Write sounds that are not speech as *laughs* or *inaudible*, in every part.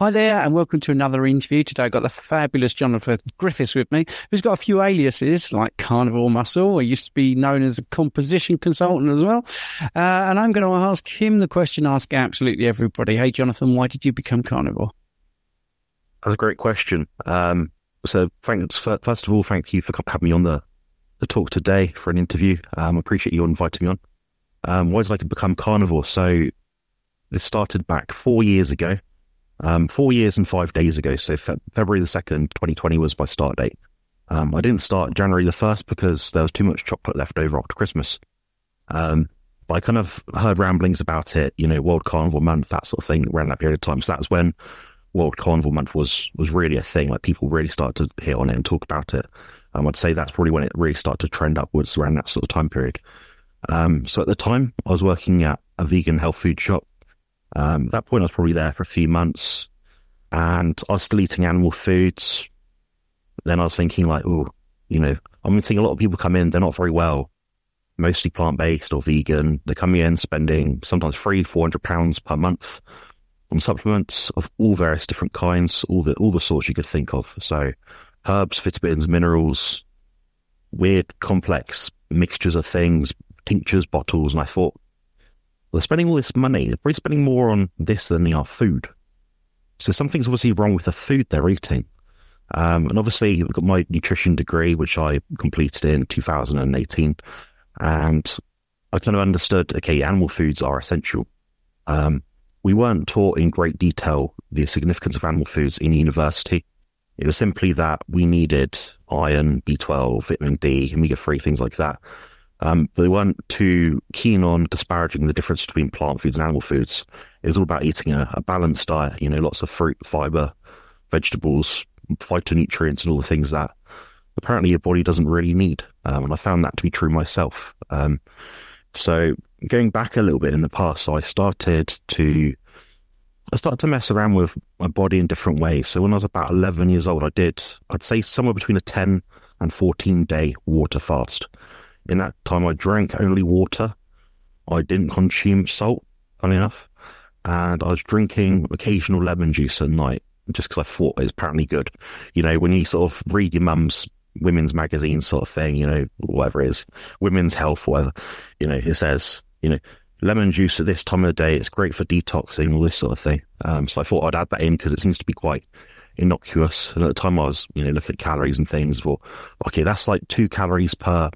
Hi there, and welcome to another interview. Today I've got the fabulous Jonathan Griffiths with me, who's got a few aliases like Carnivore Muscle. He used to be known as a composition consultant as well. Uh, and I'm going to ask him the question I ask absolutely everybody. Hey, Jonathan, why did you become carnivore? That's a great question. Um, so, thanks, first of all, thank you for having me on the, the talk today for an interview. Um, I appreciate you inviting me on. Um, why did I become carnivore? So, this started back four years ago um, four years and five days ago. So fe- February the 2nd, 2020 was my start date. Um, I didn't start January the 1st because there was too much chocolate left over after Christmas. Um, but I kind of heard ramblings about it, you know, World Carnivore Month, that sort of thing around that period of time. So that's when World Carnivore Month was, was really a thing. Like people really started to hit on it and talk about it. Um, I'd say that's probably when it really started to trend upwards around that sort of time period. Um, so at the time I was working at a vegan health food shop um, at that point, I was probably there for a few months and I was still eating animal foods. Then I was thinking like, oh, you know, I'm seeing a lot of people come in, they're not very well, mostly plant based or vegan. They're coming in spending sometimes three, four hundred pounds per month on supplements of all various different kinds, all the all the sorts you could think of. So herbs, vitamins, minerals, weird complex mixtures of things, tinctures, bottles, and I thought, they're spending all this money. They're probably spending more on this than they are food. So something's obviously wrong with the food they're eating. Um, and obviously, I've got my nutrition degree, which I completed in 2018. And I kind of understood, okay, animal foods are essential. Um, we weren't taught in great detail the significance of animal foods in university. It was simply that we needed iron, B12, vitamin D, omega 3, things like that. Um, but they weren't too keen on disparaging the difference between plant foods and animal foods. It was all about eating a, a balanced diet, you know, lots of fruit, fiber, vegetables, phytonutrients, and all the things that apparently your body doesn't really need. Um, and I found that to be true myself. Um, so going back a little bit in the past, so I started to I started to mess around with my body in different ways. So when I was about 11 years old, I did, I'd say somewhere between a 10 and 14 day water fast. In that time, I drank only water. I didn't consume salt, funny enough. And I was drinking occasional lemon juice at night just because I thought it was apparently good. You know, when you sort of read your mum's women's magazine sort of thing, you know, whatever it is, women's health, whatever, you know, it says, you know, lemon juice at this time of the day, it's great for detoxing, all this sort of thing. Um, so I thought I'd add that in because it seems to be quite innocuous. And at the time I was, you know, looking at calories and things, for okay, that's like two calories per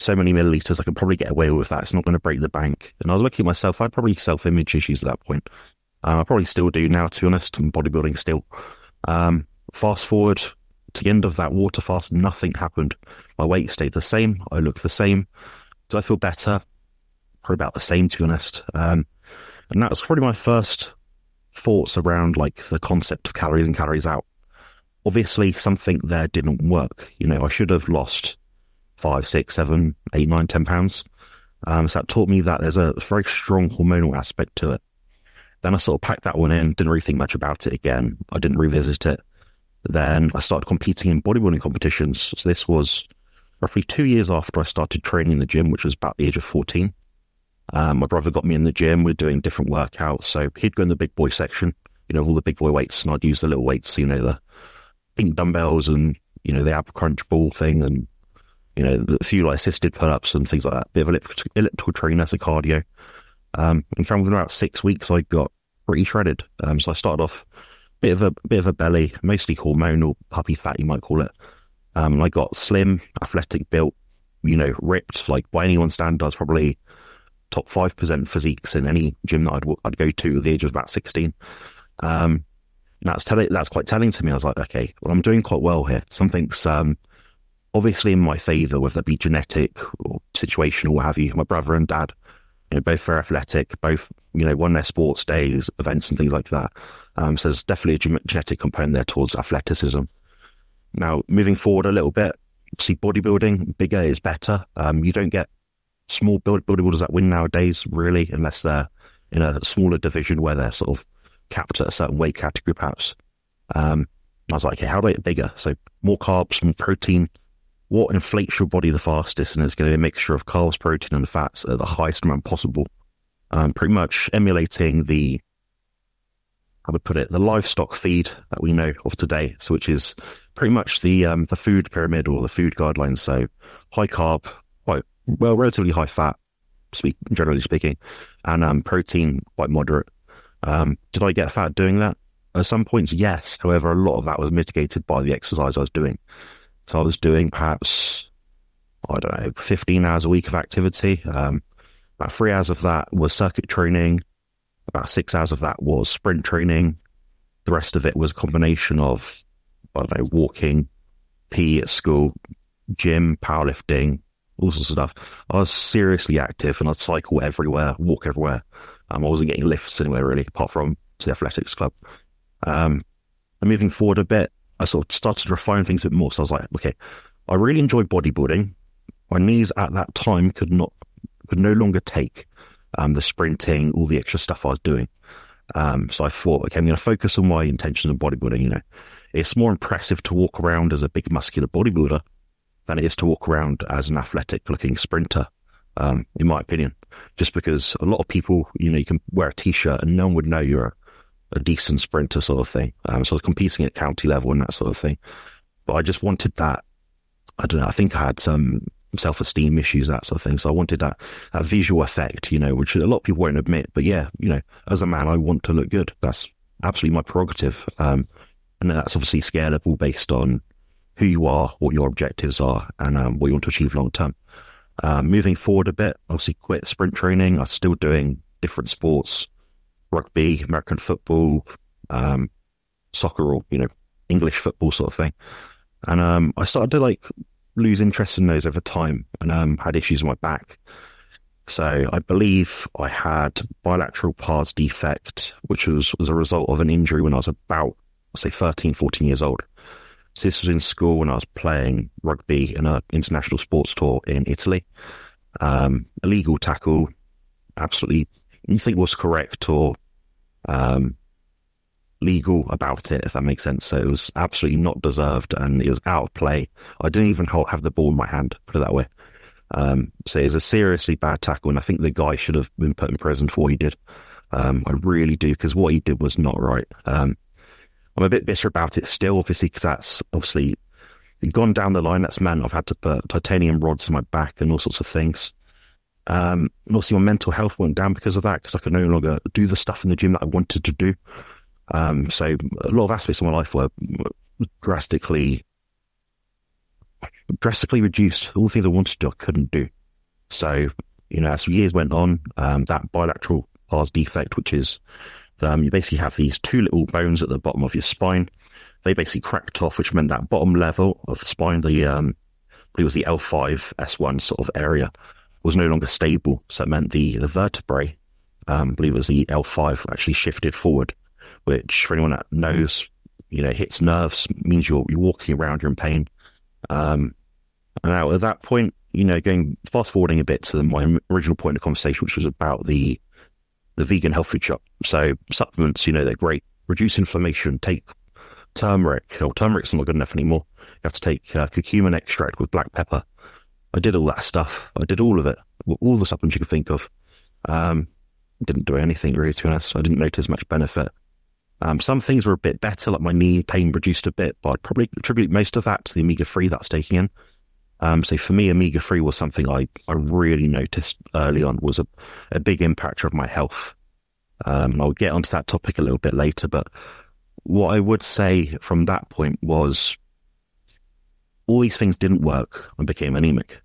so many milliliters, I could probably get away with that. It's not going to break the bank. And I was looking at myself, I had probably self image issues at that point. Uh, I probably still do now, to be honest. I'm bodybuilding still. Um, fast forward to the end of that water fast, nothing happened. My weight stayed the same. I looked the same. Did I feel better? Probably about the same, to be honest. Um, and that was probably my first thoughts around like the concept of calories and calories out. Obviously, something there didn't work. You know, I should have lost five, six, seven, eight, nine, ten pounds. Um, so that taught me that there's a very strong hormonal aspect to it. Then I sort of packed that one in, didn't really think much about it again. I didn't revisit it. Then I started competing in bodybuilding competitions. So this was roughly two years after I started training in the gym, which was about the age of 14. Um, my brother got me in the gym. We're doing different workouts. So he'd go in the big boy section, you know, all the big boy weights, and I'd use the little weights, you know, the pink dumbbells and, you know, the ab crunch ball thing and you know, a few like assisted pull ups and things like that, bit of elliptical, elliptical training as a cardio. Um, and from about six weeks, I got pretty shredded. Um, so I started off bit of a bit of a belly, mostly hormonal puppy fat, you might call it. Um, and I got slim, athletic built, you know, ripped. Like by anyone's standards, probably top five percent physiques in any gym that I'd I'd go to at the age of about sixteen. Um, that's telling. That's quite telling to me. I was like, okay, well, I'm doing quite well here. Something's um, obviously in my favour, whether that be genetic or situational, what have you. My brother and dad, you know, both very athletic, both, you know, won their sports days, events and things like that. Um, so there's definitely a genetic component there towards athleticism. Now, moving forward a little bit, see bodybuilding, bigger is better. Um, you don't get small build, bodybuilders that win nowadays, really, unless they're in a smaller division where they're sort of capped at a certain weight category, perhaps. Um, I was like, okay, how do I get bigger? So more carbs, more protein, what inflates your body the fastest, and it's going to be a mixture of carbs, protein, and fats at the highest amount possible. Um, pretty much emulating the how to put it, the livestock feed that we know of today. So, which is pretty much the um, the food pyramid or the food guidelines. So, high carb, quite well, relatively high fat, speak generally speaking, and um, protein quite moderate. Um, did I get fat doing that? At some points, yes. However, a lot of that was mitigated by the exercise I was doing. So I was doing perhaps, I don't know, 15 hours a week of activity. Um, about three hours of that was circuit training. About six hours of that was sprint training. The rest of it was a combination of, I don't know, walking, PE at school, gym, powerlifting, all sorts of stuff. I was seriously active and I'd cycle everywhere, walk everywhere. Um, I wasn't getting lifts anywhere really, apart from to the athletics club. Um, and moving forward a bit, I sort of started to refine things a bit more. So I was like, okay, I really enjoy bodybuilding. My knees at that time could not, could no longer take um, the sprinting, all the extra stuff I was doing. Um, so I thought, okay, I'm going to focus on my intentions of bodybuilding. You know, it's more impressive to walk around as a big muscular bodybuilder than it is to walk around as an athletic looking sprinter. Um, in my opinion, just because a lot of people, you know, you can wear a t-shirt and no one would know you're a decent sprinter sort of thing. Um, so I was competing at county level and that sort of thing. But I just wanted that. I don't know. I think I had some self-esteem issues, that sort of thing. So I wanted that, that visual effect, you know, which a lot of people won't admit. But yeah, you know, as a man, I want to look good. That's absolutely my prerogative. Um, and that's obviously scalable based on who you are, what your objectives are, and um, what you want to achieve long term. Um, moving forward a bit, obviously quit sprint training. I'm still doing different sports, rugby, American football, um, soccer, or you know English football sort of thing. And um, I started to like lose interest in those over time, and um, had issues with my back. So I believe I had bilateral pars defect, which was was a result of an injury when I was about, say, 13, 14 years old. So this was in school when I was playing rugby in an international sports tour in Italy. Um, illegal tackle, absolutely you think was correct or um, legal about it, if that makes sense. So it was absolutely not deserved and it was out of play. I didn't even have the ball in my hand, put it that way. Um, so it was a seriously bad tackle, and I think the guy should have been put in prison for what he did. Um, I really do, because what he did was not right. Um, I'm a bit bitter about it still, obviously, because that's obviously gone down the line. That's meant I've had to put titanium rods in my back and all sorts of things. Um, obviously, my mental health went down because of that, because I could no longer do the stuff in the gym that I wanted to do. Um, so a lot of aspects of my life were drastically, drastically reduced. All the things I wanted to do, I couldn't do. So, you know, as years went on, um, that bilateral pars defect, which is, um, you basically have these two little bones at the bottom of your spine. They basically cracked off, which meant that bottom level of the spine, the, um, it was the L5, S1 sort of area, was no longer stable. So it meant the, the vertebrae, um, I believe it was the L5, actually shifted forward, which for anyone that knows, you know, hits nerves, means you're, you're walking around, you're in pain. Um, and now at that point, you know, going fast forwarding a bit to my original point of conversation, which was about the, the vegan health food shop. So supplements, you know, they're great. Reduce inflammation, take turmeric, or turmeric's not good enough anymore. You have to take uh, curcumin extract with black pepper. I did all that stuff. I did all of it, all the supplements you could think of. Um, didn't do anything really, to be honest. I didn't notice much benefit. Um, some things were a bit better, like my knee pain reduced a bit, but I'd probably attribute most of that to the omega 3 that's taking in. Um, so for me, omega 3 was something I, I really noticed early on, was a, a big impactor of my health. Um, I'll get onto that topic a little bit later, but what I would say from that point was all these things didn't work and became anemic.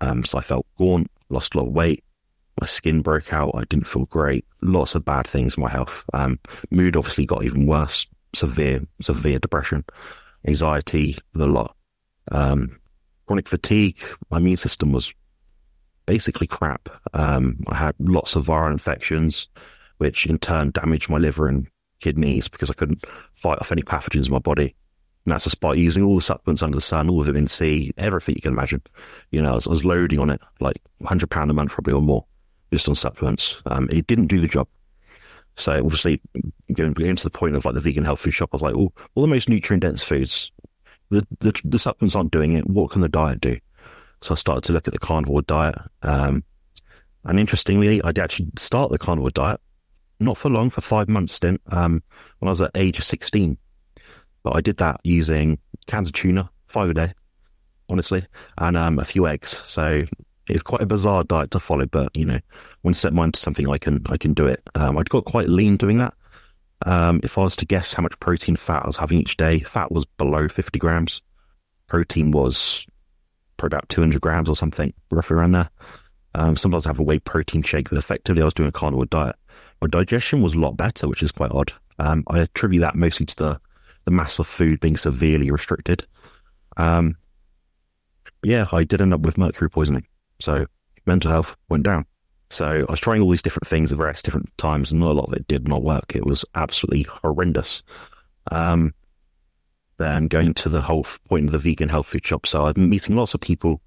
Um, so I felt gaunt, lost a lot of weight. My skin broke out. I didn't feel great. Lots of bad things in my health. Um, mood obviously got even worse. Severe, severe depression, anxiety, the lot. Um, chronic fatigue. My immune system was basically crap. Um, I had lots of viral infections, which in turn damaged my liver and kidneys because I couldn't fight off any pathogens in my body. That's despite using all the supplements under the sun, all the vitamin C, everything you can imagine. You know, I was, I was loading on it like £100 a month probably or more just on supplements. Um, it didn't do the job. So obviously going, going to the point of like the vegan health food shop, I was like, oh, all the most nutrient dense foods, the, the, the supplements aren't doing it. What can the diet do? So I started to look at the carnivore diet. Um, and interestingly, I did actually start the carnivore diet not for long, for five months stint, um, when I was at age of 16. But I did that using cans of tuna, five a day, honestly, and um, a few eggs. So it's quite a bizarre diet to follow, but you know, when I set mind to something, I can I can do it. Um, I got quite lean doing that. Um, if I was to guess how much protein fat I was having each day, fat was below 50 grams. Protein was probably about 200 grams or something, roughly around there. Um, sometimes I have a whey protein shake, but effectively I was doing a carnivore diet. My digestion was a lot better, which is quite odd. Um, I attribute that mostly to the, the mass of food being severely restricted. Um, yeah, I did end up with mercury poisoning. So mental health went down. So I was trying all these different things at various different times, and a lot of it did not work. It was absolutely horrendous. Um, then going to the whole point of the vegan health food shop. So I've been meeting lots of people,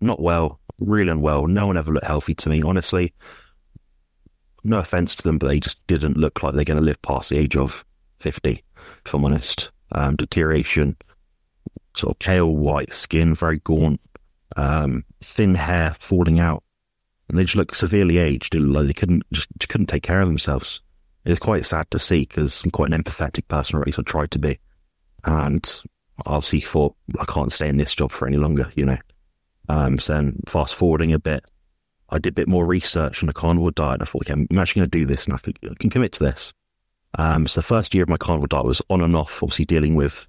not well, really unwell. No one ever looked healthy to me, honestly. No offense to them, but they just didn't look like they're going to live past the age of 50, if I'm honest. Um, deterioration, sort of pale white skin, very gaunt, um, thin hair falling out. And they just look severely aged. Like they couldn't just, just couldn't take care of themselves. It's quite sad to see because I'm quite an empathetic person, or at least I tried to be. And obviously thought I can't stay in this job for any longer, you know. Um, so then fast forwarding a bit, I did a bit more research on the carnivore diet. I thought, okay, I'm actually going to do this and I I can commit to this. Um, so the first year of my carnivore diet was on and off, obviously dealing with,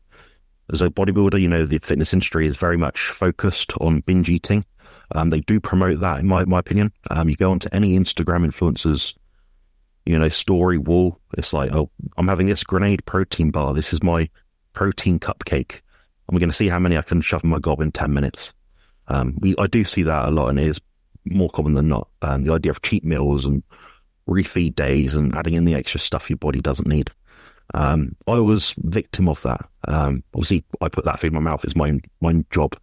as a bodybuilder, you know, the fitness industry is very much focused on binge eating. Um, they do promote that, in my, my opinion. Um, you go onto any Instagram influencers, you know, story wall. It's like, oh, I'm having this grenade protein bar. This is my protein cupcake. And we're going to see how many I can shove in my gob in 10 minutes. Um, we, I do see that a lot and it is more common than not. Um, the idea of cheat meals and refeed days and adding in the extra stuff your body doesn't need. Um, I was victim of that. Um, obviously, I put that food in my mouth. It's my my job.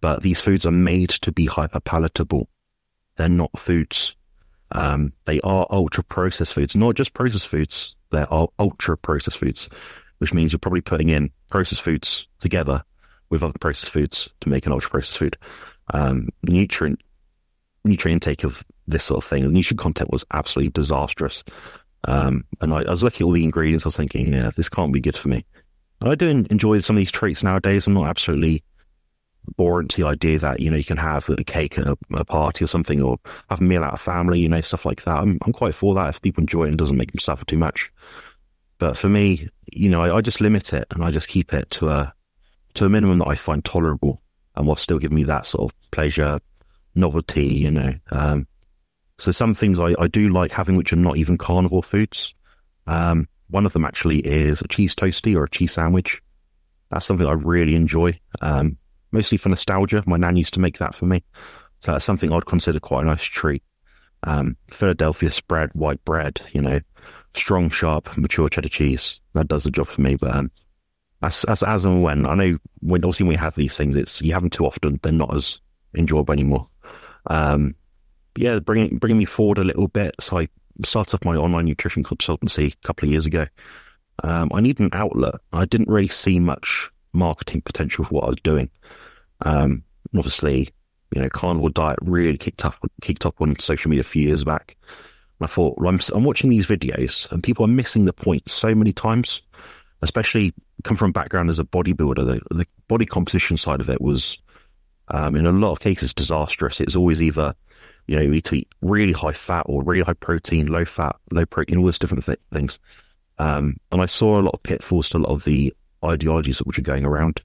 But these foods are made to be hyper palatable. They're not foods. Um, they are ultra processed foods, not just processed foods. They are ultra processed foods, which means you're probably putting in processed foods together with other processed foods to make an ultra processed food. Um, nutrient nutrient intake of this sort of thing, the nutrient content was absolutely disastrous. Um, and I, I, was looking at all the ingredients. I was thinking, yeah, this can't be good for me. And I do enjoy some of these treats nowadays. I'm not absolutely bored to the idea that you know you can have a cake at a, a, party or something, or have a meal out of family, you know, stuff like that. I'm, I'm quite for that if people enjoy it and doesn't make them suffer too much. But for me, you know, I, I just limit it and I just keep it to a to a minimum that I find tolerable, and will still give me that sort of pleasure, novelty, you know. Um, so some things I, I do like having, which are not even carnivore foods. Um, one of them actually is a cheese toasty or a cheese sandwich. That's something I really enjoy, um, mostly for nostalgia. My nan used to make that for me. So that's something I'd consider quite a nice treat. Um, Philadelphia spread, white bread, you know, strong, sharp, mature cheddar cheese. That does the job for me. But um, as, as, as and when, I know when, obviously when we have these things, it's, you have them too often, they're not as enjoyable anymore. Um, yeah, bringing bringing me forward a little bit. So I started up my online nutrition consultancy a couple of years ago. Um, I needed an outlet. I didn't really see much marketing potential for what I was doing. Um, obviously, you know, carnivore diet really kicked up kicked up on social media a few years back. And I thought, well, I'm, I'm watching these videos and people are missing the point so many times. Especially come from background as a bodybuilder, the, the body composition side of it was, um, in a lot of cases, disastrous. It was always either you know, to eat really high fat or really high protein, low fat, low protein, all those different th- things. Um, and I saw a lot of pitfalls to a lot of the ideologies which are going around.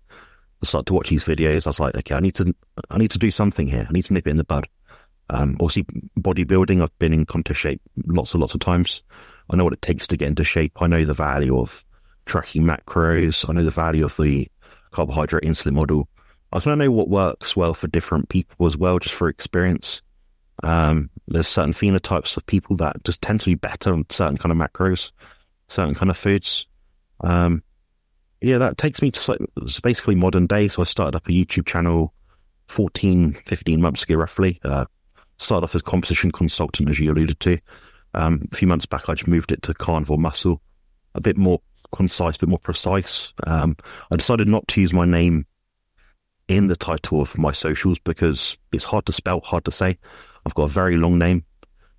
I started to watch these videos. I was like, okay, I need to, I need to do something here. I need to nip it in the bud. Um, obviously, bodybuilding, I've been in contest shape lots and lots of times. I know what it takes to get into shape. I know the value of tracking macros. I know the value of the carbohydrate insulin model. I want to know what works well for different people as well, just for experience. Um, there's certain phenotypes of people that just tend to be better on certain kind of macros, certain kind of foods. Um, yeah, that takes me to basically modern day. So I started up a YouTube channel 14, 15 months ago, roughly. Uh, started off as composition consultant, as you alluded to. Um, a few months back, I just moved it to carnivore muscle, a bit more concise, a bit more precise. Um, I decided not to use my name in the title of my socials because it's hard to spell, hard to say. I've got a very long name,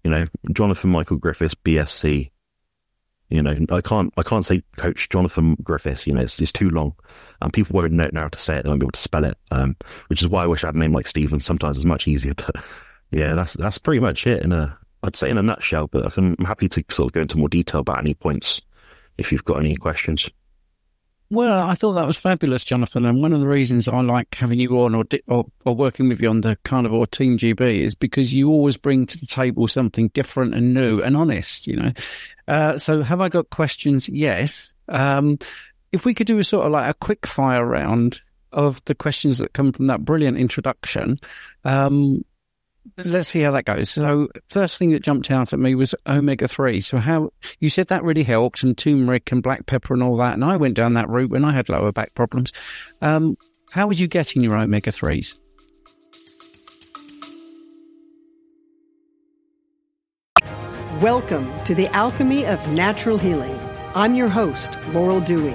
you know, Jonathan Michael Griffiths, BSc, You know, I can't I can't say Coach Jonathan Griffiths. You know, it's, it's too long, and people won't know how to say it. They won't be able to spell it. Um, which is why I wish I had a name like Stephen. Sometimes it's much easier. But yeah, that's that's pretty much it in a I'd say in a nutshell. But I can, I'm happy to sort of go into more detail about any points if you've got any questions. Well, I thought that was fabulous, Jonathan. And one of the reasons I like having you on or, or, or, working with you on the Carnivore Team GB is because you always bring to the table something different and new and honest, you know. Uh, so have I got questions? Yes. Um, if we could do a sort of like a quick fire round of the questions that come from that brilliant introduction, um, let's see how that goes. So, first thing that jumped out at me was omega three. So, how you said that really helped, and turmeric and black pepper and all that. And I went down that route when I had lower back problems. Um, how was you getting your omega threes? Welcome to the Alchemy of Natural Healing. I'm your host, Laurel Dewey.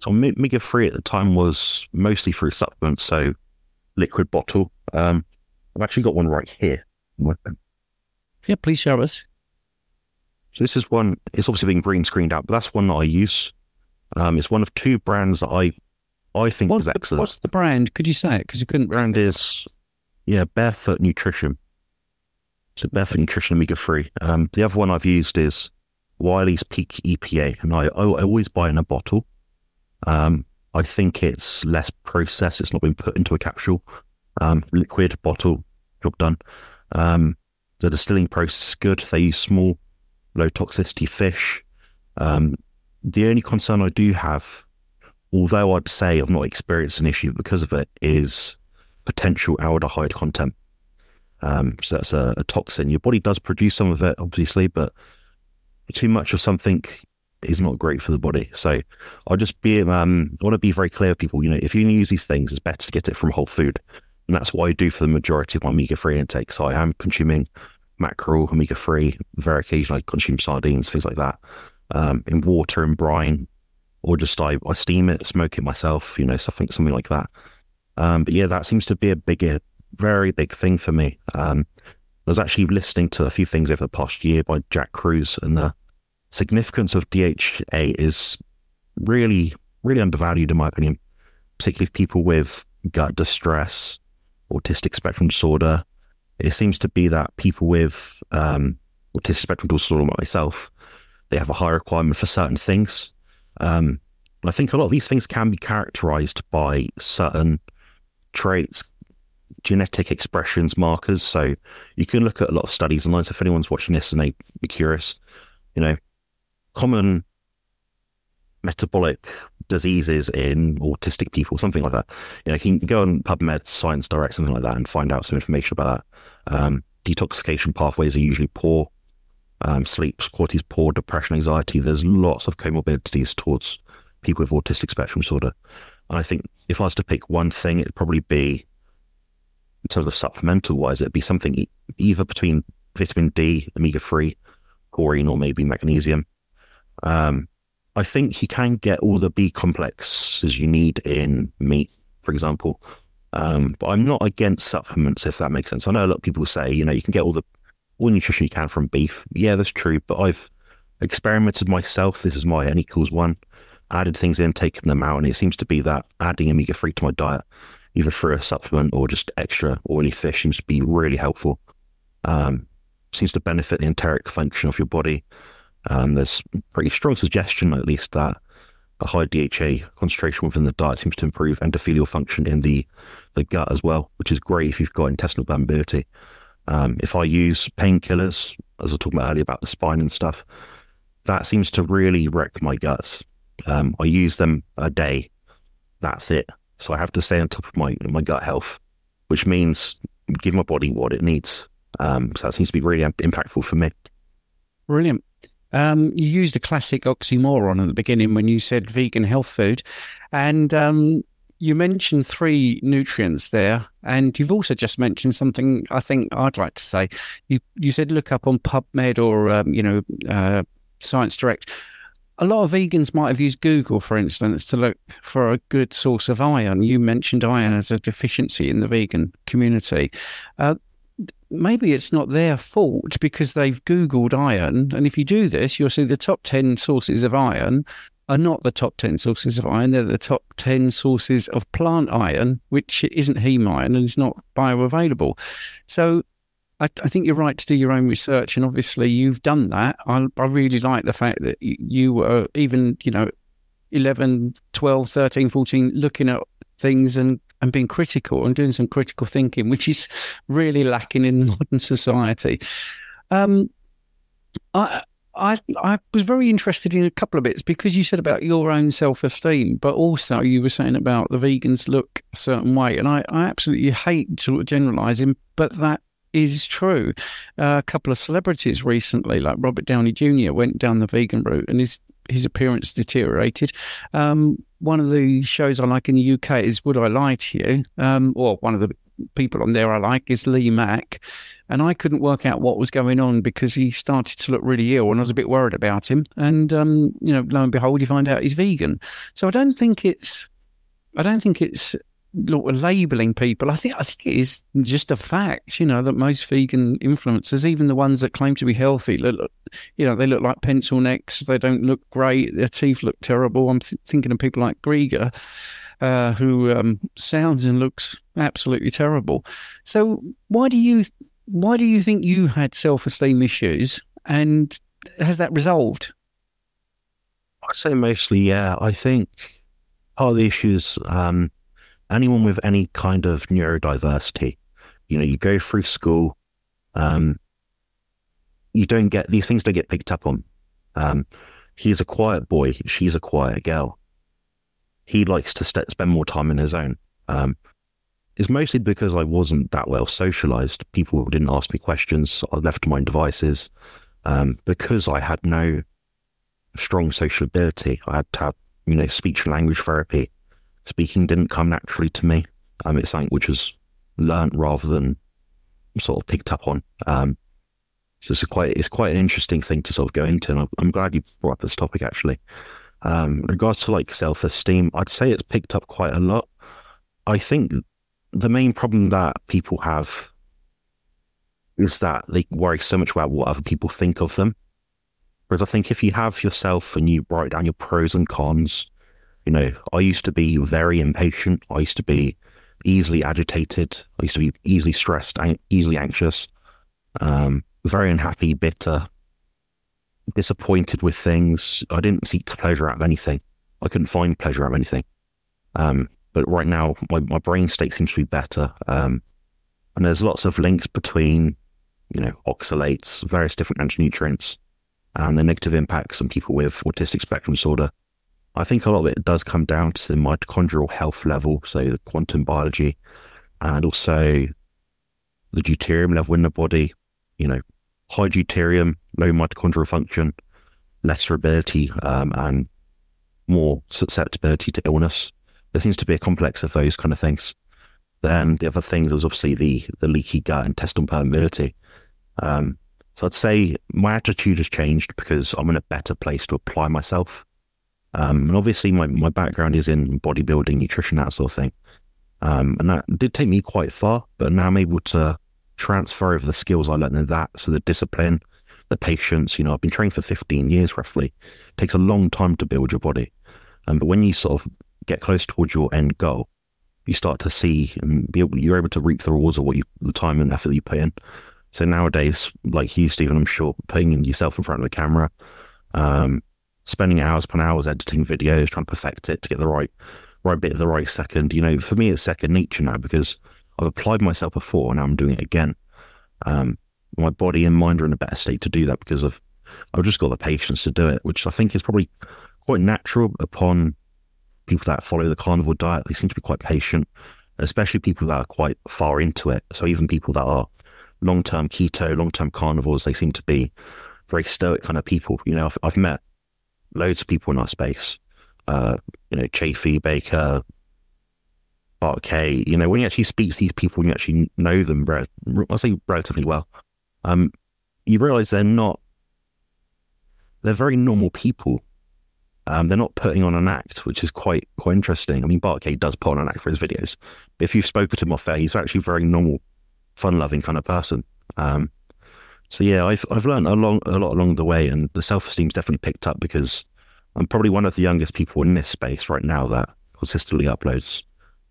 So omega three at the time was mostly through supplements, so liquid bottle. Um, I've actually got one right here. Yeah, please show us. So this is one. It's obviously been green screened out, but that's one that I use. Um, it's one of two brands that I I think what's is excellent. The, what's the brand? Could you say it? Because you couldn't. Brand is yeah, Barefoot Nutrition. So Barefoot Nutrition Omega Three. Um, the other one I've used is Wiley's Peak EPA, and I, I always buy in a bottle. Um, I think it's less processed. It's not been put into a capsule. Um, liquid bottle, job done. Um, the distilling process is good. They use small, low toxicity fish. Um, the only concern I do have, although I'd say I've not experienced an issue because of it, is potential aldehyde content. Um, so that's a, a, toxin. Your body does produce some of it, obviously, but too much of something is not great for the body. So I'll just be, um, I want to be very clear, people. You know, if you use these things, it's better to get it from whole food, and that's what I do for the majority of my omega three intake. So I am consuming mackerel, omega three. Very occasionally, I consume sardines, things like that, um, in water and brine, or just I, I steam it, smoke it myself. You know, something something like that. Um, but yeah, that seems to be a bigger, very big thing for me. Um, I was actually listening to a few things over the past year by Jack Kruse and the significance of DHA is really, really undervalued in my opinion, particularly for people with gut distress, autistic spectrum disorder. It seems to be that people with um, autistic spectrum disorder, like myself, they have a high requirement for certain things. Um, I think a lot of these things can be characterized by certain traits, genetic expressions, markers. So you can look at a lot of studies online. So if anyone's watching this and they be curious, you know, common metabolic diseases in autistic people, something like that. You know, you can go on PubMed, Science Direct, something like that, and find out some information about that. Um, detoxification pathways are usually poor. Um, sleep quality is poor, depression, anxiety. There's lots of comorbidities towards people with autistic spectrum disorder. And I think if I was to pick one thing, it'd probably be, in terms of supplemental wise, it'd be something e- either between vitamin D, omega 3, taurine, or maybe magnesium. Um, I think you can get all the B complexes you need in meat, for example. Um, but I'm not against supplements, if that makes sense. I know a lot of people say, you know, you can get all the all nutrition you can from beef. Yeah, that's true. But I've experimented myself. This is my N equals one. Added things in, taken them out, and it seems to be that adding omega three to my diet, either through a supplement or just extra oily fish, seems to be really helpful. Um, seems to benefit the enteric function of your body. Um, there's pretty strong suggestion, at least, that a high DHA concentration within the diet seems to improve endothelial function in the, the gut as well, which is great if you've got intestinal permeability. Um, if I use painkillers, as I was talking about earlier about the spine and stuff, that seems to really wreck my guts. Um, I use them a day. That's it. So I have to stay on top of my my gut health, which means give my body what it needs. Um, so that seems to be really impactful for me. Brilliant. Um, you used a classic oxymoron at the beginning when you said vegan health food, and um, you mentioned three nutrients there, and you've also just mentioned something I think I'd like to say. You you said look up on PubMed or um, you know uh, Science Direct. A lot of vegans might have used Google, for instance, to look for a good source of iron. You mentioned iron as a deficiency in the vegan community. Uh, maybe it's not their fault because they've Googled iron. And if you do this, you'll see the top 10 sources of iron are not the top 10 sources of iron. They're the top 10 sources of plant iron, which isn't heme iron and is not bioavailable. So I, I, think you're right to do your own research. And obviously, you've done that. I, I really like the fact that you were even, you know, 11, 12, 13, 14, looking at things and and being critical and doing some critical thinking, which is really lacking in *laughs* modern society. Um, I, I, I was very interested in a couple of bits because you said about your own self esteem, but also you were saying about the vegans look a certain way. And I, I absolutely hate sort of generalizing, but that is true. Uh, a couple of celebrities recently, like Robert Downey Jr., went down the vegan route and his his appearance deteriorated. Um, one of the shows I like in the UK is Would I Lie to You? Um, or one of the people on there I like is Lee Mack. And I couldn't work out what was going on because he started to look really ill and I was a bit worried about him. And, um, you know, lo and behold, you find out he's vegan. So I don't think it's, I don't think it's labeling people. I think I think it is just a fact, you know, that most vegan influencers, even the ones that claim to be healthy, look, you know, they look like pencil necks. They don't look great. Their teeth look terrible. I'm th- thinking of people like Greger, uh, who um, sounds and looks absolutely terrible. So why do you why do you think you had self esteem issues, and has that resolved? I'd say mostly, yeah. I think part of the issues. Um, anyone with any kind of neurodiversity, you know, you go through school, um, you don't get these things don't get picked up on. Um, he's a quiet boy. She's a quiet girl. He likes to st- spend more time in his own. Um, it's mostly because I wasn't that well socialized. People didn't ask me questions. I left my devices. Um, because I had no strong social ability, I had to have, you know, speech and language therapy speaking didn't come naturally to me. Um, it's something which was learnt rather than sort of picked up on. Um, so it's quite it's quite an interesting thing to sort of go into, and I'm glad you brought up this topic actually. Um, in regards to like self esteem, I'd say it's picked up quite a lot. I think the main problem that people have is that they worry so much about what other people think of them. Whereas I think if you have yourself and you write down your pros and cons, you know, I used to be very impatient. I used to be easily agitated. I used to be easily stressed, easily anxious, um, very unhappy, bitter, disappointed with things. I didn't seek pleasure out of anything. I couldn't find pleasure out of anything. Um, but right now, my, my brain state seems to be better. Um, and there's lots of links between, you know, oxalates, various different antinutrients, and the negative impacts on people with autistic spectrum disorder. I think a lot of it does come down to the mitochondrial health level, so the quantum biology, and also the deuterium level in the body. You know, high deuterium, low mitochondrial function, lesser ability, um, and more susceptibility to illness. There seems to be a complex of those kind of things. Then the other things was obviously the the leaky gut and intestinal permeability. Um, so I'd say my attitude has changed because I'm in a better place to apply myself. Um, and obviously, my, my background is in bodybuilding, nutrition, that sort of thing. Um, and that did take me quite far, but now I'm able to transfer over the skills I learned in that. So the discipline, the patience, you know, I've been training for 15 years roughly. It takes a long time to build your body. Um, but when you sort of get close towards your end goal, you start to see and be able, you're able to reap the rewards of what you, the time and effort you put in. So nowadays, like you, Stephen, I'm sure putting yourself in front of the camera, um, spending hours upon hours editing videos, trying to perfect it to get the right right bit at the right second. You know, for me, it's second nature now because I've applied myself before and I'm doing it again. Um, my body and mind are in a better state to do that because of I've just got the patience to do it, which I think is probably quite natural upon people that follow the carnivore diet. They seem to be quite patient, especially people that are quite far into it. So even people that are long term keto, long term carnivores, they seem to be very stoic kind of people. You know, I've, I've met loads of people in our space. Uh, you know, Chaffee, Baker, Bart Kay. You know, when you actually speak to these people, and you actually know them, I'll say relatively well. Um, you realize they're not. They're very normal people. Um, they're not putting on an act, which is quite quite interesting. I mean, Bart Kay does put on an act for his videos. But if you've spoken to him off air, he's actually a very normal, fun loving kind of person. Um, so yeah, I've I've learned a long a lot along the way, and the self esteem's definitely picked up because I'm probably one of the youngest people in this space right now that consistently uploads.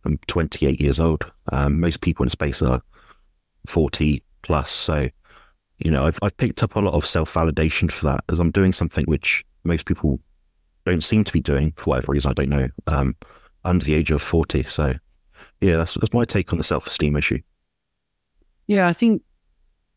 I'm 28 years old. Um, most people in space are 40 plus. So, you know, I've, I've picked up a lot of self validation for that as I'm doing something which most people don't seem to be doing for whatever reason. I don't know. Um, under the age of 40. So, yeah, that's, that's my take on the self esteem issue. Yeah, I think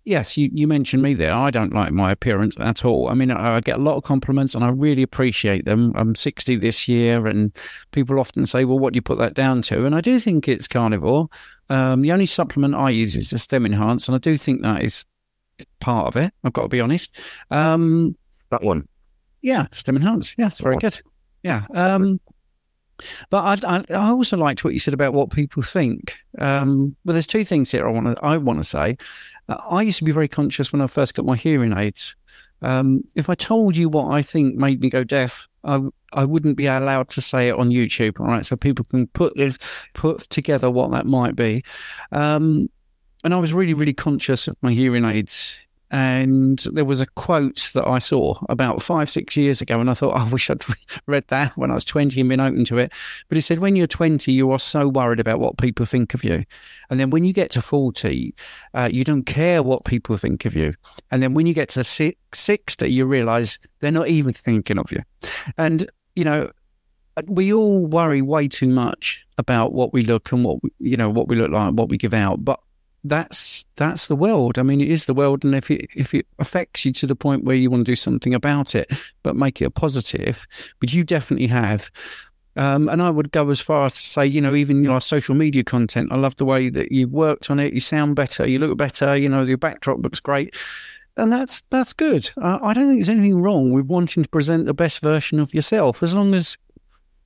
Yes, you, you mentioned me there. I don't like my appearance at all. I mean, I, I, get a lot of compliments and I really appreciate them. I'm 60 this year, and people often say, Well, what do you put that down to? And I do think it's carnivore. Um, the only supplement I use is the Stem Enhance, and I do think that is part of it. I've got to be honest. Um, that one. Yeah, Stem Enhance. Yeah, it's very good. Yeah. Um, but I, I, also liked what you said about what people think. Um, but there's two things here I want to I want to say. Uh, I used to be very conscious when I first got my hearing aids. Um, if I told you what I think made me go deaf, I, I wouldn't be allowed to say it on YouTube. All right, so people can put put together what that might be. Um, and I was really, really conscious of my hearing aids and there was a quote that I saw about five, six years ago, and I thought, *laughs* I wish I'd read that when I was 20 and been open to it. But it said, when you're 20, you are so worried about what people think of you. And then when you get to 40, uh, you don't care what people think of you. And then when you get to six, 60, you realize they're not even thinking of you. And, you know, we all worry way too much about what we look and what you know what we look like, what we give out. But that's that's the world. I mean, it is the world, and if it if it affects you to the point where you want to do something about it, but make it a positive, but you definitely have. Um, and I would go as far as to say, you know, even your social media content. I love the way that you worked on it. You sound better. You look better. You know, your backdrop looks great, and that's that's good. Uh, I don't think there's anything wrong with wanting to present the best version of yourself, as long as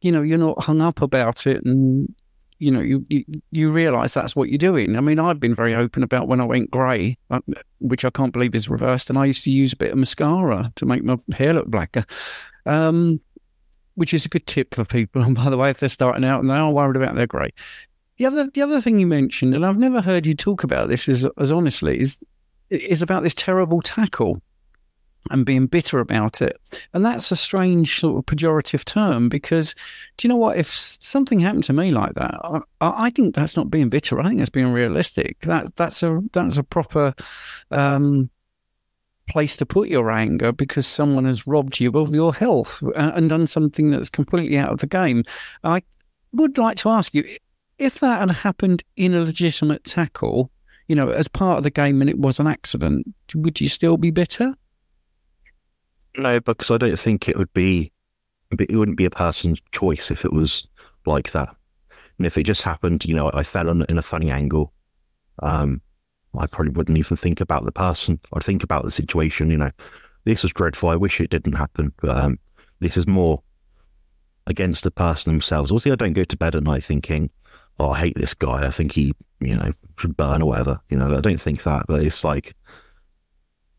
you know you're not hung up about it and you know, you, you, you realize that's what you're doing. I mean, I've been very open about when I went grey, uh, which I can't believe is reversed, and I used to use a bit of mascara to make my hair look blacker, um, which is a good tip for people. *laughs* And by the way, if they're starting out and they are worried about their grey, the other the other thing you mentioned, and I've never heard you talk about this as as honestly, is is about this terrible tackle and being bitter about it. And that's a strange sort of pejorative term because do you know what? If something happened to me like that, I, I think that's not being bitter. I think that's being realistic. That that's a that's a proper um, place to put your anger because someone has robbed you of your health and done something that's completely out of the game. I would like to ask you if that had happened in a legitimate tackle, you know, as part of the game and it was an accident, would you still be bitter? No, because I don't think it would be. It wouldn't be a person's choice if it was like that. And if it just happened, you know, I fell on, in a funny angle, um, I probably wouldn't even think about the person. I'd think about the situation. You know, this was dreadful. I wish it didn't happen. But um, this is more against the person themselves. Also, I don't go to bed at night thinking, "Oh, I hate this guy. I think he, you know, should burn or whatever." You know, I don't think that. But it's like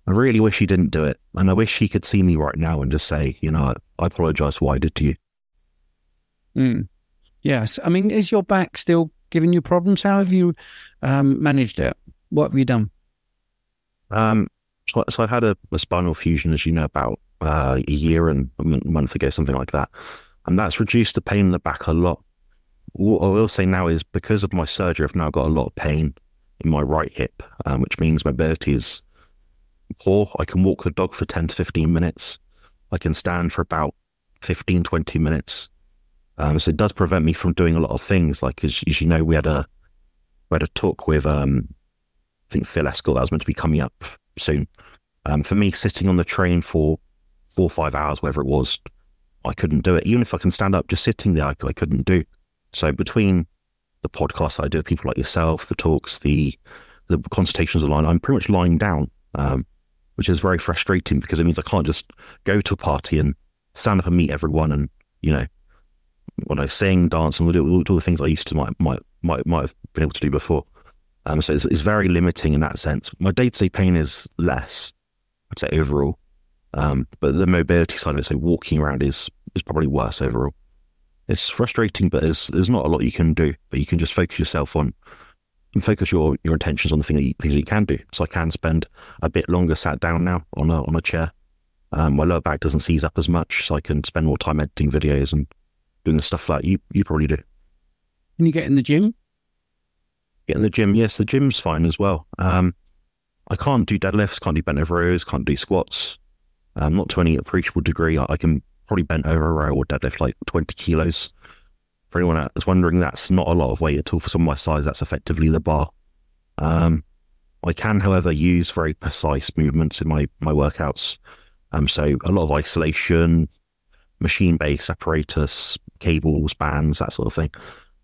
I really wish he didn't do it. And I wish he could see me right now and just say, you know, I apologize for what I did to you. Mm. Yes. I mean, is your back still giving you problems? How have you um, managed it? What have you done? Um, so, so I had a, a, spinal fusion, as you know, about uh, a year and a month ago, something like that. And that's reduced the pain in the back a lot. What I will say now is because of my surgery, I've now got a lot of pain in my right hip, um, which means my mobility is or I can walk the dog for 10 to 15 minutes. I can stand for about 15, 20 minutes. Um, so it does prevent me from doing a lot of things. Like, as, as you know, we had a, we had a talk with, um, I think Phil Eskel that was meant to be coming up soon. Um, for me, sitting on the train for four or five hours, whatever it was, I couldn't do it. Even if I can stand up, just sitting there, I, I couldn't do. So between the podcasts I do, people like yourself, the talks, the the consultations online, I'm pretty much lying down, um, which is very frustrating because it means I can't just go to a party and stand up and meet everyone and, you know, when I sing, dance, and do all, the things I used to might, might, might, might have been able to do before. Um, so it's, it's very limiting in that sense. My day to day pain is less, I'd say overall. Um, but the mobility side of it, so walking around is, is probably worse overall. It's frustrating, but there's, there's not a lot you can do, but you can just focus yourself on focus your, your intentions on the thing that you, things that you can do. So I can spend a bit longer sat down now on a, on a chair. Um, my lower back doesn't seize up as much, so I can spend more time editing videos and doing the stuff like you, you probably do. Can you get in the gym? Get in the gym, yes, the gym's fine as well. Um, I can't do deadlifts, can't do bent over rows, can't do squats. Um, not to any appreciable degree. I, I can probably bent over a row or deadlift like 20 kilos. For anyone that's wondering, that's not a lot of weight at all for someone my size. That's effectively the bar. Um, I can, however, use very precise movements in my, my workouts. Um, so a lot of isolation, machine-based apparatus, cables, bands, that sort of thing.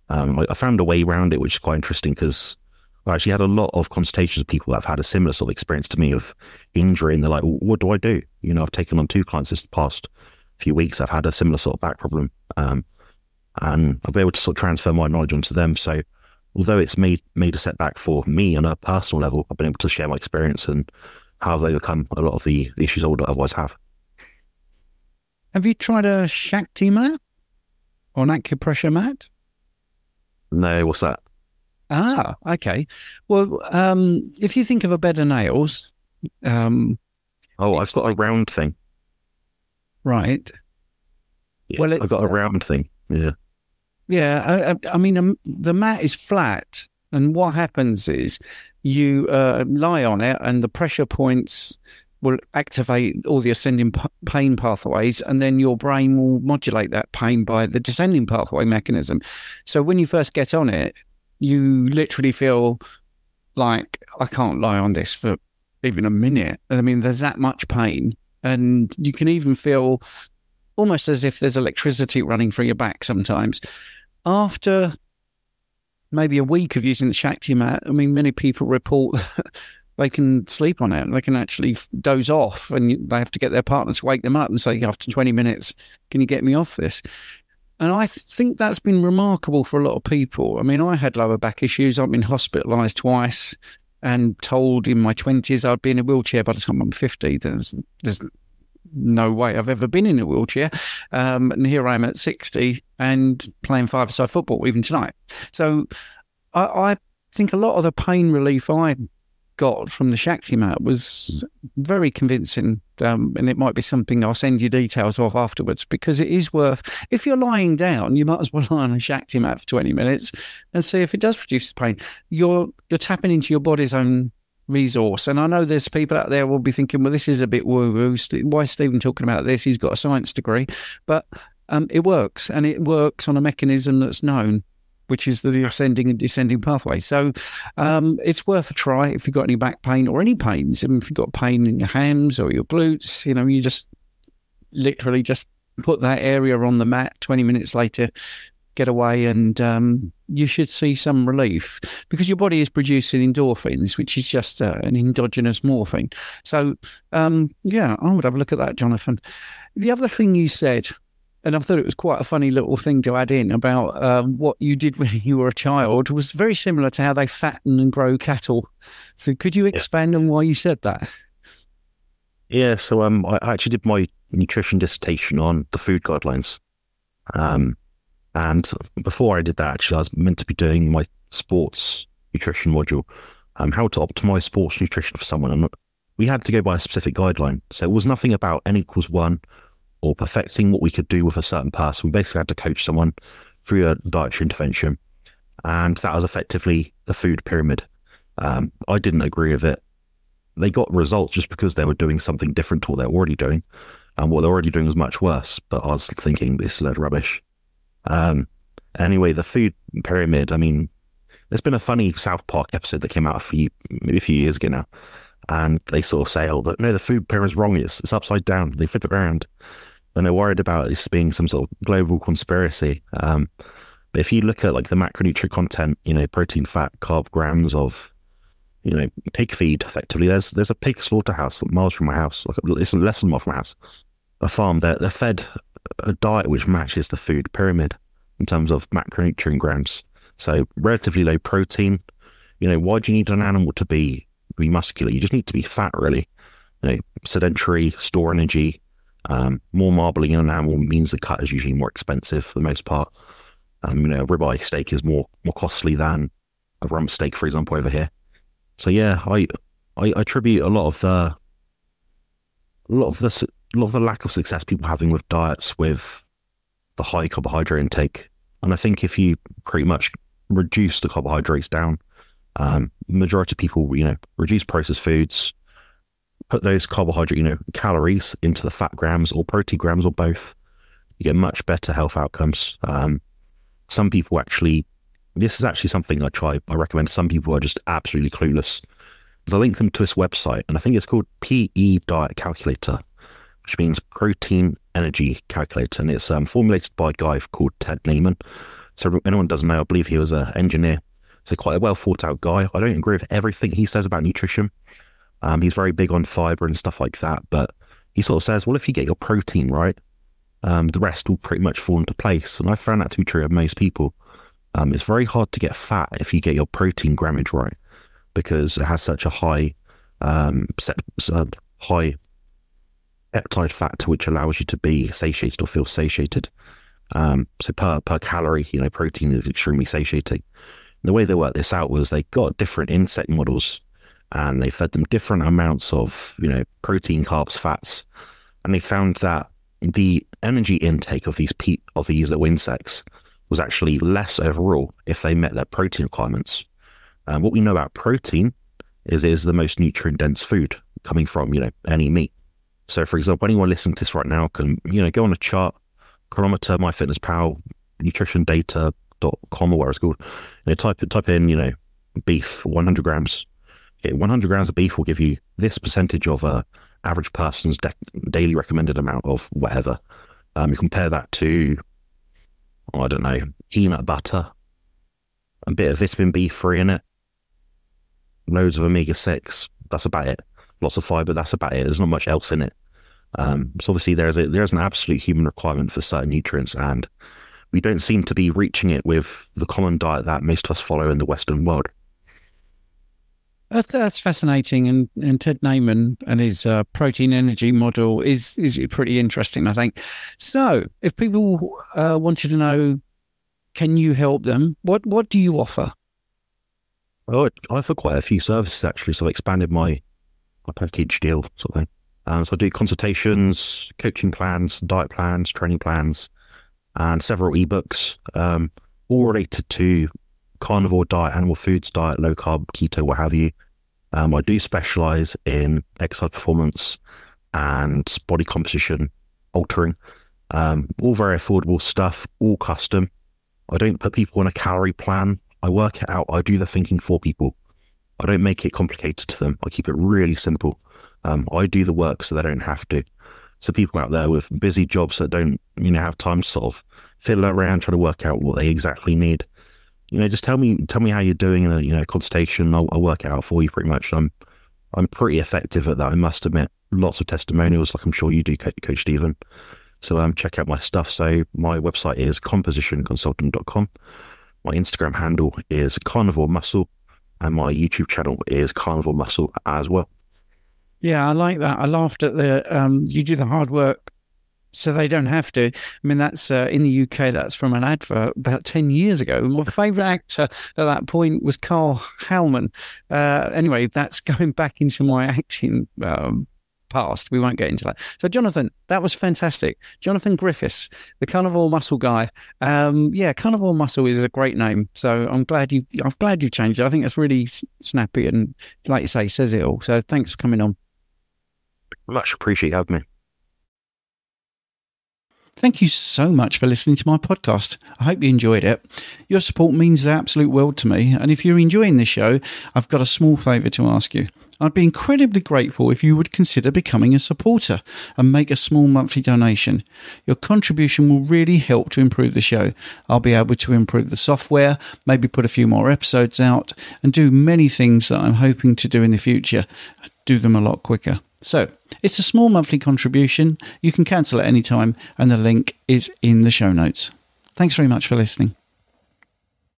Um, I, I, found a way around it, which is quite interesting because I actually had a lot of consultations with people that have had a similar sort of experience to me of injury, and they're like, well, "What do I do?" You know, I've taken on two clients this past few weeks. I've had a similar sort of back problem, um, and I'll be able to sort of transfer my knowledge onto them. So, although it's made made a setback for me on a personal level, I've been able to share my experience and how I've overcome a lot of the, the issues I would otherwise have. Have you tried a Shakti mat or an acupressure mat? No, what's that? Ah, okay. Well, um, if you think of a bed of nails, um, oh, I've got a round thing. Right. Yes, well, I've got a round thing. Yeah. Yeah. I, I mean, um, the mat is flat, and what happens is you uh, lie on it, and the pressure points will activate all the ascending p- pain pathways, and then your brain will modulate that pain by the descending pathway mechanism. So when you first get on it, you literally feel like I can't lie on this for even a minute. I mean, there's that much pain, and you can even feel almost as if there's electricity running through your back sometimes. After maybe a week of using the Shakti mat, I mean, many people report *laughs* they can sleep on it. They can actually doze off, and they have to get their partner to wake them up and say, after 20 minutes, can you get me off this? And I think that's been remarkable for a lot of people. I mean, I had lower back issues. I've been hospitalised twice and told in my 20s I'd be in a wheelchair by the time I'm 50. There's, there's no way I've ever been in a wheelchair. Um, and here I am at 60 and playing five-a-side football even tonight. So I, I think a lot of the pain relief I got from the Shakti mat was very convincing. Um, and it might be something I'll send you details of afterwards because it is worth, if you're lying down, you might as well *laughs* lie on a Shakti mat for 20 minutes and see if it does reduce the pain. You're, you're tapping into your body's own resource. And I know there's people out there will be thinking, well, this is a bit woo woo. Why is Stephen talking about this? He's got a science degree. But um, it works and it works on a mechanism that's known which is the ascending and descending pathway. So um, it's worth a try if you've got any back pain or any pains. I mean, if you've got pain in your hams or your glutes, you know, you just literally just put that area on the mat 20 minutes later get away and um, you should see some relief because your body is producing endorphins, which is just uh, an endogenous morphine. So, um, yeah, I would have a look at that, Jonathan. The other thing you said and I thought it was quite a funny little thing to add in about um, what you did *laughs* when you were a child was very similar to how they fatten and grow cattle. So could you expand yeah. on why you said that? Yeah, so um, I actually did my nutrition dissertation on the food guidelines. Um, and before I did that, actually, I was meant to be doing my sports nutrition module, um, how to optimize sports nutrition for someone. And we had to go by a specific guideline. So it was nothing about n equals one or perfecting what we could do with a certain person. We basically had to coach someone through a dietary intervention. And that was effectively the food pyramid. Um, I didn't agree with it. They got results just because they were doing something different to what they're already doing. And what they're already doing was much worse. But I was thinking this is a load of rubbish. Um, anyway, the food pyramid, I mean, there's been a funny South Park episode that came out a few, maybe a few years ago now. And they sort of say, oh, that, no, the food pyramid's wrong. It's, it's upside down. They flip it around and they're worried about this being some sort of global conspiracy. Um, but if you look at like the macronutrient content, you know, protein, fat, carb, grams of you know, pig feed effectively. There's there's a pig slaughterhouse miles from my house, like it's less than a mile from my house. A farm. They're they're fed a diet which matches the food pyramid in terms of macronutrient grams. So relatively low protein. You know, why do you need an animal to be be muscular? You just need to be fat, really. You know, sedentary, store energy. Um, more marbling in an animal means the cut is usually more expensive for the most part. Um, you know, a ribeye steak is more more costly than a rump steak, for example, over here. So yeah, I I attribute a lot of the a lot of the a lot of the lack of success people having with diets with the high carbohydrate intake. And I think if you pretty much reduce the carbohydrates down, um, majority of people, you know, reduce processed foods, put those carbohydrate, you know, calories into the fat grams or protein grams or both, you get much better health outcomes. Um, some people actually this is actually something I try. I recommend some people are just absolutely clueless. Because I link them to this website, and I think it's called PE Diet Calculator, which means Protein Energy Calculator, and it's um, formulated by a guy called Ted Naiman. So anyone doesn't know, I believe he was an engineer, so quite a well thought out guy. I don't agree with everything he says about nutrition. Um, he's very big on fiber and stuff like that, but he sort of says, well, if you get your protein right, um, the rest will pretty much fall into place. And I found that to be true of most people. Um, it's very hard to get fat if you get your protein grammage right because it has such a high um, set, uh, high peptide factor which allows you to be satiated or feel satiated. Um, so per per calorie, you know, protein is extremely satiating. And the way they worked this out was they got different insect models and they fed them different amounts of you know protein, carbs, fats, and they found that the energy intake of these pe- of these little insects was actually less overall if they met their protein requirements. Um, what we know about protein is it is the most nutrient dense food coming from you know any meat. So, for example, anyone listening to this right now can you know go on a chart, Cronometer, MyFitnessPal, NutritionData.com or whatever it's called. You type type in you know beef 100 grams. Okay, 100 grams of beef will give you this percentage of a average person's de- daily recommended amount of whatever. Um, you compare that to I don't know, peanut butter, a bit of vitamin B3 in it, loads of omega 6. That's about it. Lots of fiber. That's about it. There's not much else in it. Um, so obviously there's a, there's an absolute human requirement for certain nutrients, and we don't seem to be reaching it with the common diet that most of us follow in the Western world. That's fascinating, and, and Ted Naiman and his uh, protein energy model is is pretty interesting. I think. So, if people uh, wanted to know, can you help them? What what do you offer? Oh, I offer quite a few services actually. So, I expanded my my package deal sort of thing. Um, so, I do consultations, coaching plans, diet plans, training plans, and several ebooks, um, all related to carnivore diet, animal foods diet, low carb, keto, what have you. Um, I do specialize in exercise performance and body composition altering. Um, all very affordable stuff, all custom. I don't put people on a calorie plan. I work it out. I do the thinking for people. I don't make it complicated to them. I keep it really simple. Um, I do the work so they don't have to. So people out there with busy jobs that don't, you know, have time to sort of fiddle around trying to work out what they exactly need you know, just tell me tell me how you're doing in a you know consultation. I'll, I'll work it out for you pretty much. I'm I'm pretty effective at that. I must admit. Lots of testimonials, like I'm sure you do, Coach Stephen. So um, check out my stuff. So my website is compositionconsultant.com. My Instagram handle is carnivore muscle, and my YouTube channel is Carnivore muscle as well. Yeah, I like that. I laughed at the um, you do the hard work so they don't have to. I mean, that's uh, in the UK. That's from an advert about ten years ago. My favourite actor at that point was Karl Howman. Uh, anyway, that's *laughs* going back into my acting um, past. We won't get into that. So, Jonathan, that was fantastic. Jonathan Griffiths, the Carnivore Muscle guy. Um, yeah, Carnivore Muscle is a great name. So I'm glad you. I'm glad you changed it. I think it's really snappy and, like you say, says it all. So thanks for coming on. Much appreciate having me. Thank you so much for listening to my podcast. I hope you enjoyed it. Your support means the absolute world to me. And if you're enjoying the show, I've got a small favour to ask you. I'd be incredibly grateful if you would consider becoming a supporter and make a small monthly donation. Your contribution will really help to improve the show. I'll be able to improve the software, maybe put a few more episodes out, and do many things that I'm hoping to do in the future. Do them a lot quicker. So, it's a small monthly contribution. You can cancel at any time, and the link is in the show notes. Thanks very much for listening.